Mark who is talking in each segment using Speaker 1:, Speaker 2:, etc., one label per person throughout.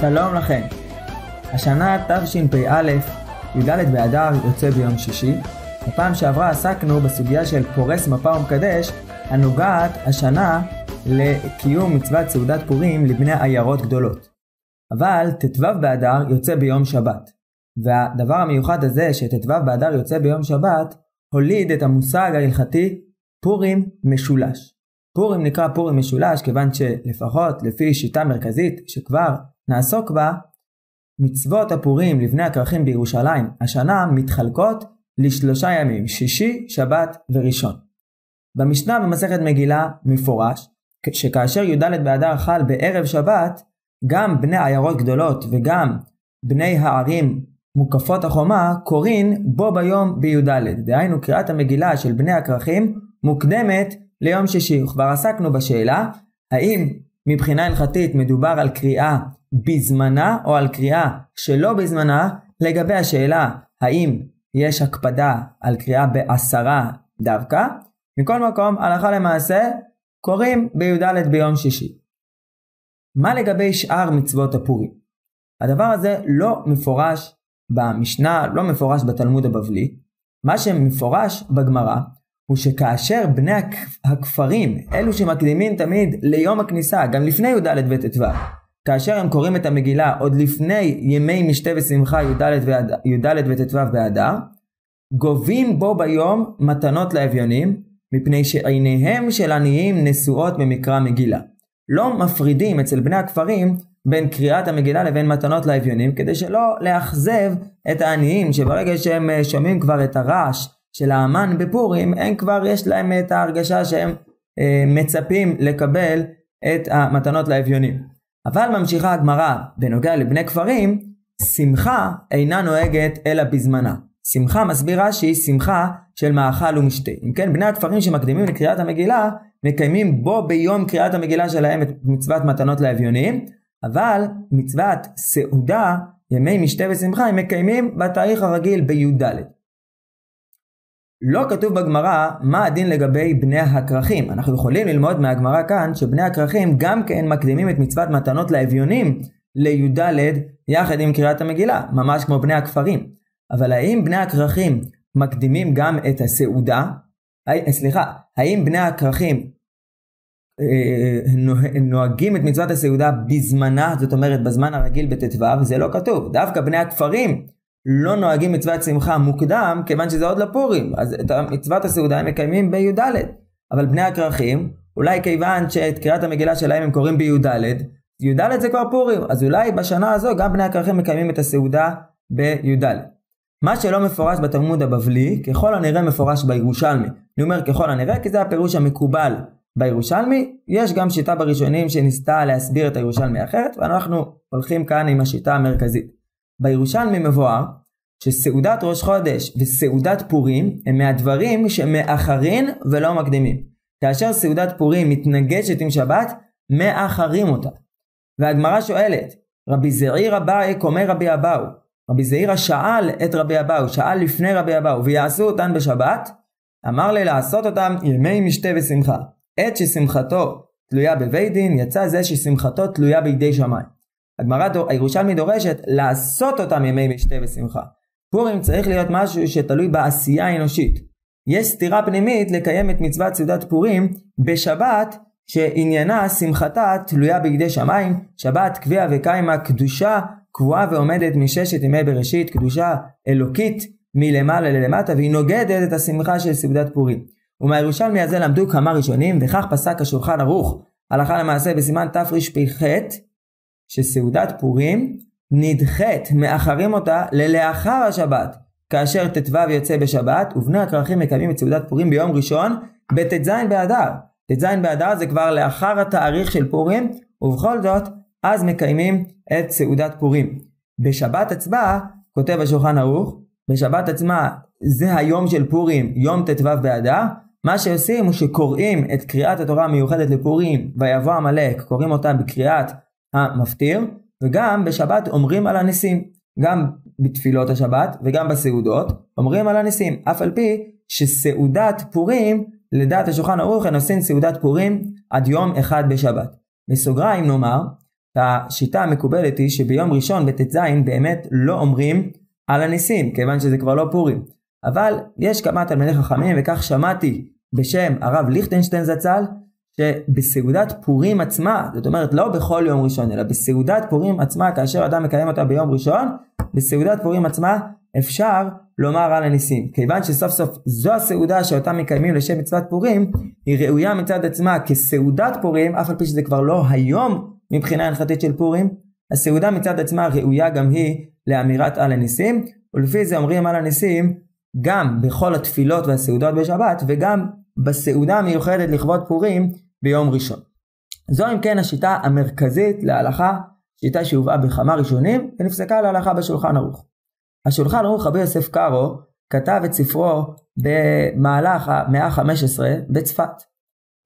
Speaker 1: שלום לכם. השנה תשפ"א, י"ד באדר יוצא ביום שישי. בפעם שעברה עסקנו בסוגיה של פורס מפה ומקדש, הנוגעת השנה לקיום מצוות סעודת פורים לבני עיירות גדולות. אבל ט"ו באדר יוצא ביום שבת. והדבר המיוחד הזה שט"ו באדר יוצא ביום שבת, הוליד את המושג ההלכתי פורים משולש. פורים נקרא פורים משולש כיוון שלפחות לפי שיטה מרכזית שכבר נעסוק בה, מצוות הפורים לבני הכרכים בירושלים השנה מתחלקות לשלושה ימים, שישי, שבת וראשון. במשנה במסכת מגילה מפורש, שכאשר י"ד באדר חל בערב שבת, גם בני עיירות גדולות וגם בני הערים מוקפות החומה קוראים בו ביום בי"ד. דהיינו קריאת המגילה של בני הכרכים מוקדמת ליום שישי. וכבר עסקנו בשאלה האם מבחינה הלכתית מדובר על קריאה בזמנה או על קריאה שלא בזמנה לגבי השאלה האם יש הקפדה על קריאה בעשרה דווקא. מכל מקום הלכה למעשה קוראים בי"ד ביום שישי. מה לגבי שאר מצוות הפורים? הדבר הזה לא מפורש במשנה, לא מפורש בתלמוד הבבלי. מה שמפורש בגמרא הוא שכאשר בני הכפרים, אלו שמקדימים תמיד ליום הכניסה, גם לפני י"ד וט"ו, כאשר הם קוראים את המגילה עוד לפני ימי משתה ושמחה י"ד וט"ו באדר, גובים בו ביום מתנות לאביונים, מפני שעיניהם של עניים נשואות במקרא מגילה. לא מפרידים אצל בני הכפרים בין קריאת המגילה לבין מתנות לאביונים, כדי שלא לאכזב את העניים, שברגע שהם אה, שומעים כבר את הרעש של האמן בפורים, הם כבר יש להם את ההרגשה שהם אה, מצפים לקבל את המתנות לאביונים. אבל ממשיכה הגמרא בנוגע לבני כפרים, שמחה אינה נוהגת אלא בזמנה. שמחה מסבירה שהיא שמחה של מאכל ומשתה. אם כן, בני הכפרים שמקדימים לקריאת המגילה, מקיימים בו ביום קריאת המגילה שלהם את מצוות מתנות לאביונים, אבל מצוות סעודה, ימי משתה ושמחה, הם מקיימים בתאריך הרגיל בי"ד. לא כתוב בגמרא מה הדין לגבי בני הכרכים. אנחנו יכולים ללמוד מהגמרא כאן שבני הכרכים גם כן מקדימים את מצוות מתנות לאביונים לי"ד יחד עם קריאת המגילה, ממש כמו בני הכפרים. אבל האם בני הכרכים מקדימים גם את הסעודה? סליחה, האם בני הכרכים אה, נוהגים את מצוות הסעודה בזמנה, זאת אומרת בזמן הרגיל בט"ו, זה לא כתוב. דווקא בני הכפרים לא נוהגים מצוות שמחה מוקדם, כיוון שזה עוד לפורים. אז את מצוות הסעודה הם מקיימים בי"ד. אבל בני הכרכים, אולי כיוון שאת קריאת המגילה שלהם הם קוראים בי"ד, י"ד זה כבר פורים, אז אולי בשנה הזו גם בני הכרכים מקיימים את הסעודה בי"ד. מה שלא מפורש בתלמוד הבבלי, ככל הנראה מפורש בירושלמי. אני אומר ככל הנראה כי זה הפירוש המקובל בירושלמי. יש גם שיטה בראשונים שניסתה להסביר את הירושלמי אחרת, ואנחנו הולכים כאן עם השיטה המרכזית. בירושלמי מבואר שסעודת ראש חודש וסעודת פורים הם מהדברים שמאחרים ולא מקדימים. כאשר סעודת פורים מתנגשת עם שבת, מאחרים אותה. והגמרא שואלת, רבי זעיר אביי קומי רבי אבאו. רבי זעירא שאל את רבי אבאו, שאל לפני רבי אבאו, ויעשו אותן בשבת? אמר לי לעשות אותם ימי משתה ושמחה. עת ששמחתו תלויה בבית דין, יצא זה ששמחתו תלויה בידי שמיים. הגמרא, הירושלמי דורשת לעשות אותם ימי משתה ושמחה. פורים צריך להיות משהו שתלוי בעשייה האנושית. יש סתירה פנימית לקיים את מצוות סעודת פורים בשבת שעניינה שמחתה תלויה בידי שמיים, שבת קביעה וקיימה קדושה קבועה ועומדת מששת ימי בראשית, קדושה אלוקית מלמעלה ללמטה והיא נוגדת את השמחה של סעודת פורים. ומהירושלמי הזה למדו כמה ראשונים וכך פסק השולחן ערוך הלכה למעשה בסימן תרפ"ח שסעודת פורים נדחית, מאחרים אותה ללאחר השבת, כאשר ט"ו יוצא בשבת, ובני הכרכים מקיימים את סעודת פורים ביום ראשון בט"ז באדר. ט"ז באדר זה כבר לאחר התאריך של פורים, ובכל זאת, אז מקיימים את סעודת פורים. בשבת עצמה, כותב השולחן ערוך, בשבת עצמה זה היום של פורים, יום ט"ו באדר, מה שעושים הוא שקוראים את קריאת התורה המיוחדת לפורים, ויבוא עמלק, קוראים אותה בקריאת המפטיר, וגם בשבת אומרים על הניסים. גם בתפילות השבת וגם בסעודות אומרים על הניסים. אף על פי שסעודת פורים, לדעת השולחן ערוך, הם עושים סעודת פורים עד יום אחד בשבת. בסוגריים נאמר, השיטה המקובלת היא שביום ראשון בט"ז באמת לא אומרים על הניסים, כיוון שזה כבר לא פורים. אבל יש כמה תלמידי חכמים, וכך שמעתי בשם הרב ליכטנשטיין זצ"ל, שבסעודת פורים עצמה, זאת אומרת לא בכל יום ראשון, אלא בסעודת פורים עצמה, כאשר אדם מקיים אותה ביום ראשון, בסעודת פורים עצמה אפשר לומר על הניסים. כיוון שסוף סוף זו הסעודה שאותה מקיימים לשם מצוות פורים, היא ראויה מצד עצמה כסעודת פורים, אף על פי שזה כבר לא היום מבחינה הלכתית של פורים, הסעודה מצד עצמה ראויה גם היא לאמירת על הניסים, ולפי זה אומרים על הניסים גם בכל התפילות והסעודות בשבת, וגם בסעודה המיוחדת לכבוד פורים ביום ראשון. זו אם כן השיטה המרכזית להלכה, שיטה שהובאה בכמה ראשונים, ונפסקה להלכה בשולחן ערוך. השולחן ערוך רבי יוסף קארו כתב את ספרו במהלך המאה ה-15 בצפת.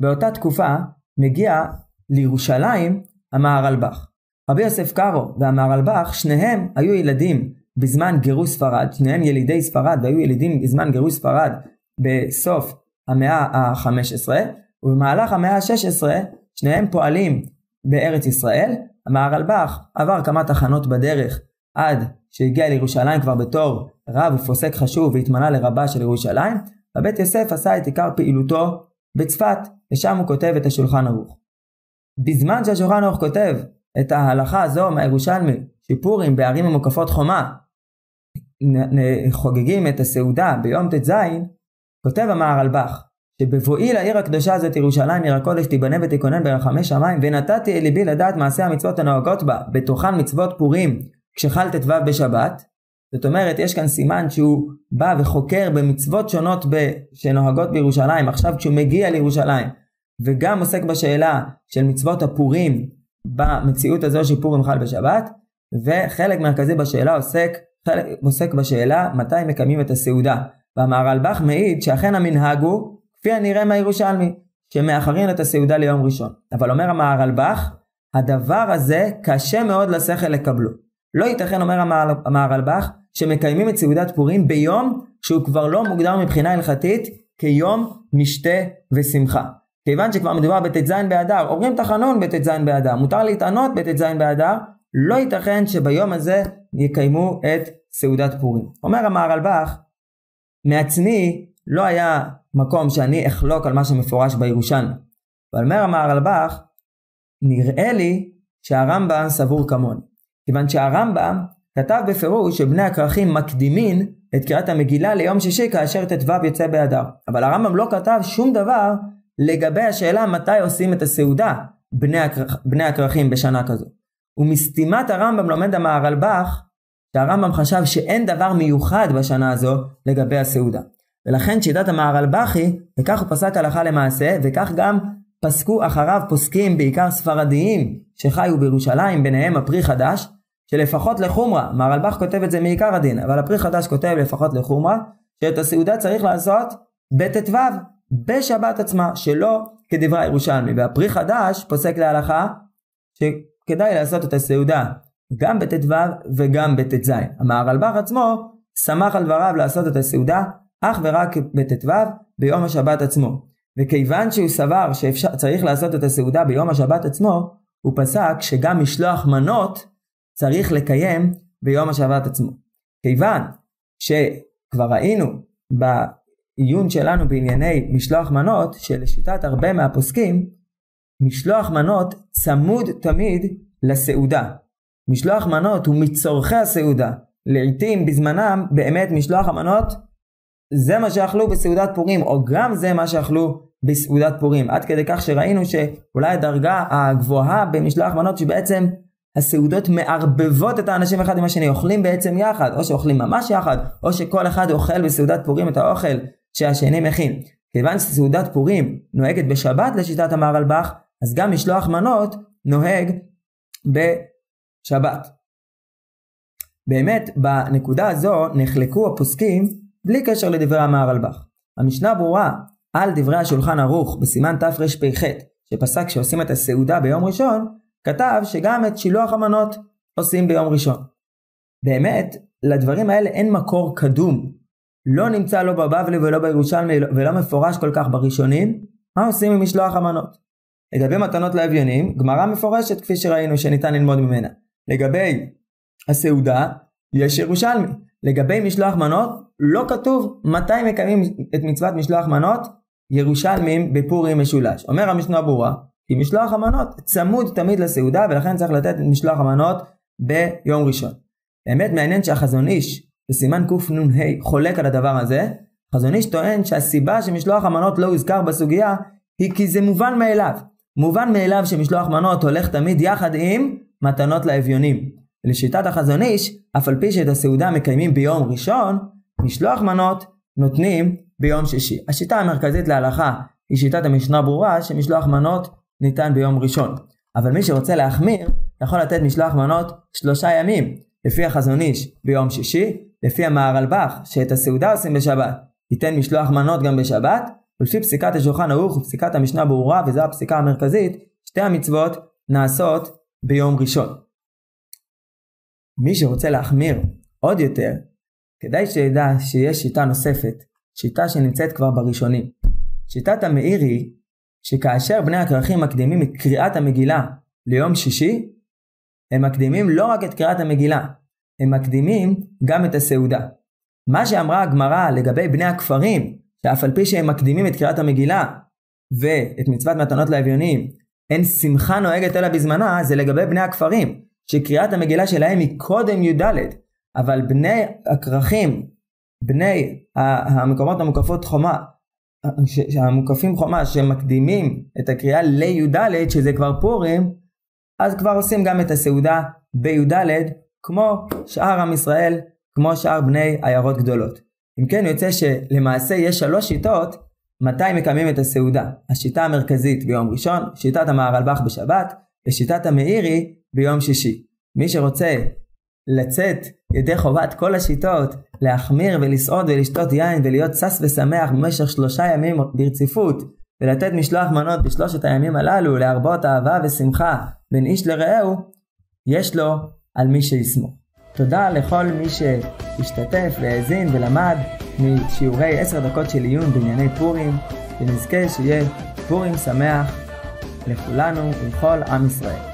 Speaker 1: באותה תקופה מגיע לירושלים המהרלבך. רבי יוסף קארו והמהרלבך שניהם היו ילדים בזמן גירוש ספרד, שניהם ילידי ספרד והיו ילידים בזמן גירוש ספרד בסוף המאה ה-15 ובמהלך המאה ה-16 שניהם פועלים בארץ ישראל. המהרלבך עבר כמה תחנות בדרך עד שהגיע לירושלים כבר בתור רב ופוסק חשוב והתמנה לרבה של ירושלים, ובית יוסף עשה את עיקר פעילותו בצפת, ושם הוא כותב את השולחן ערוך. בזמן שהשולחן ערוך כותב את ההלכה הזו מהירושלמי, שפורים בערים המוקפות חומה, חוגגים את הסעודה ביום ט"ז, כותב המהרלבך, שבבואי לעיר הקדושה הזאת ירושלים עיר הקודש תיבנה ותיכונן ברחמי שמיים ונתתי אל ליבי לדעת מעשי המצוות הנוהגות בה בתוכן מצוות פורים כשחל ט"ו בשבת. זאת אומרת יש כאן סימן שהוא בא וחוקר במצוות שונות ב... שנוהגות בירושלים עכשיו כשהוא מגיע לירושלים וגם עוסק בשאלה של מצוות הפורים במציאות הזו שפורים חל בשבת וחלק מרכזי בשאלה עוסק, חלק, עוסק בשאלה מתי מקיימים את הסעודה והמהרלבך מעיד שאכן המנהג הוא כפי הנראה מהירושלמי, שמאחרים את הסעודה ליום ראשון. אבל אומר המהרלבך, הדבר הזה קשה מאוד לשכל לקבלו. לא ייתכן, אומר המהרלבך, שמקיימים את סעודת פורים ביום שהוא כבר לא מוגדר מבחינה הלכתית כיום משתה ושמחה. כיוון שכבר מדובר בט"ז באדר, אומרים תחנון בט"ז באדר, מותר להתענות בט"ז באדר, לא ייתכן שביום הזה יקיימו את סעודת פורים. אומר המהרלבך, מעצמי לא היה מקום שאני אחלוק על מה שמפורש בירושלמי. אבל אומר המהרלבך, נראה לי שהרמב"ם סבור כמוני. כיוון שהרמב"ם כתב בפירוש שבני הכרכים מקדימין את קריאת המגילה ליום שישי כאשר ט"ו יוצא באדר. אבל הרמב"ם לא כתב שום דבר לגבי השאלה מתי עושים את הסעודה בני, בני הכרכים בשנה כזו. ומסתימת הרמב"ם לומד המהרלבך שהרמב"ם חשב שאין דבר מיוחד בשנה הזו לגבי הסעודה. ולכן שיטת המהרלבכי, וכך הוא פסק הלכה למעשה, וכך גם פסקו אחריו פוסקים בעיקר ספרדיים שחיו בירושלים, ביניהם הפרי חדש, שלפחות לחומרה, מהרלבך כותב את זה מעיקר הדין, אבל הפרי חדש כותב לפחות לחומרה, שאת הסעודה צריך לעשות בט"ו, בשבת עצמה, שלא כדברי הירושלמי. והפרי חדש פוסק להלכה שכדאי לעשות את הסעודה גם בט"ו וגם בט"ז. המהרלבך עצמו שמח על דבריו לעשות את הסעודה אך ורק בט"ו ביום השבת עצמו. וכיוון שהוא סבר שצריך לעשות את הסעודה ביום השבת עצמו, הוא פסק שגם משלוח מנות צריך לקיים ביום השבת עצמו. כיוון שכבר ראינו בעיון שלנו בענייני משלוח מנות, שלשיטת הרבה מהפוסקים, משלוח מנות צמוד תמיד לסעודה. משלוח מנות הוא מצורכי הסעודה. לעיתים בזמנם באמת משלוח המנות זה מה שאכלו בסעודת פורים, או גם זה מה שאכלו בסעודת פורים. עד כדי כך שראינו שאולי הדרגה הגבוהה במשלוח מנות שבעצם הסעודות מערבבות את האנשים אחד עם השני, אוכלים בעצם יחד, או שאוכלים ממש יחד, או שכל אחד אוכל בסעודת פורים את האוכל שהשני מכין. כיוון שסעודת פורים נוהגת בשבת לשיטת המהרלבך, אז גם משלוח מנות נוהג בשבת. באמת, בנקודה הזו נחלקו הפוסקים בלי קשר לדברי המהרלב"ח. המשנה ברורה על דברי השולחן ערוך בסימן תרפ"ח שפסק שעושים את הסעודה ביום ראשון, כתב שגם את שילוח המנות עושים ביום ראשון. באמת, לדברים האלה אין מקור קדום. לא נמצא לא בבבלי ולא בירושלמי ולא מפורש כל כך בראשונים, מה עושים עם משלוח המנות. לגבי מתנות לאביונים, גמרא מפורשת כפי שראינו שניתן ללמוד ממנה. לגבי הסעודה, יש ירושלמי. לגבי משלוח מנות, לא כתוב מתי מקיימים את מצוות משלוח מנות ירושלמים בפורים משולש. אומר המשנה ברורה, כי משלוח המנות צמוד תמיד לסעודה ולכן צריך לתת את משלוח המנות ביום ראשון. באמת מעניין שהחזון איש בסימן קנ"ה חולק על הדבר הזה. חזון איש טוען שהסיבה שמשלוח המנות לא הוזכר בסוגיה היא כי זה מובן מאליו. מובן מאליו שמשלוח מנות הולך תמיד יחד עם מתנות לאביונים. לשיטת החזון איש, אף על פי שאת הסעודה מקיימים ביום ראשון, משלוח מנות נותנים ביום שישי. השיטה המרכזית להלכה היא שיטת המשנה ברורה שמשלוח מנות ניתן ביום ראשון. אבל מי שרוצה להחמיר, יכול לתת משלוח מנות שלושה ימים, לפי החזון איש ביום שישי, לפי המהרלב"ח שאת הסעודה עושים בשבת, ייתן משלוח מנות גם בשבת, ולפי פסיקת השולחן ערוך ופסיקת המשנה ברורה, וזו הפסיקה המרכזית, שתי המצוות נעשות ביום ראשון. מי שרוצה להחמיר עוד יותר, כדאי שידע שיש שיטה נוספת, שיטה שנמצאת כבר בראשונים. שיטת המאיר היא שכאשר בני הכרכים מקדימים את קריאת המגילה ליום שישי, הם מקדימים לא רק את קריאת המגילה, הם מקדימים גם את הסעודה. מה שאמרה הגמרא לגבי בני הכפרים, שאף על פי שהם מקדימים את קריאת המגילה ואת מצוות מתנות לאביונים, אין שמחה נוהגת אלא בזמנה, זה לגבי בני הכפרים, שקריאת המגילה שלהם היא קודם י"ד, אבל בני הכרכים, בני המקומות המוקפות חומה, המוקפים חומה שמקדימים את הקריאה לי"ד שזה כבר פורים אז כבר עושים גם את הסעודה בי"ד כמו שאר עם ישראל כמו שאר בני עיירות גדולות. אם כן יוצא שלמעשה יש שלוש שיטות מתי מקיימים את הסעודה. השיטה המרכזית ביום ראשון, שיטת המהרלב"ח בשבת ושיטת המאירי ביום שישי. מי שרוצה לצאת ידי חובת כל השיטות, להחמיר ולסעוד ולשתות יין ולהיות שש ושמח במשך שלושה ימים ברציפות, ולתת משלוח מנות בשלושת הימים הללו, להרבות אהבה ושמחה בין איש לרעהו, יש לו על מי שיסמוך. תודה לכל מי שהשתתף והאזין ולמד משיעורי עשר דקות של עיון בענייני פורים, ונזכה שיהיה פורים שמח לכולנו ולכל עם ישראל.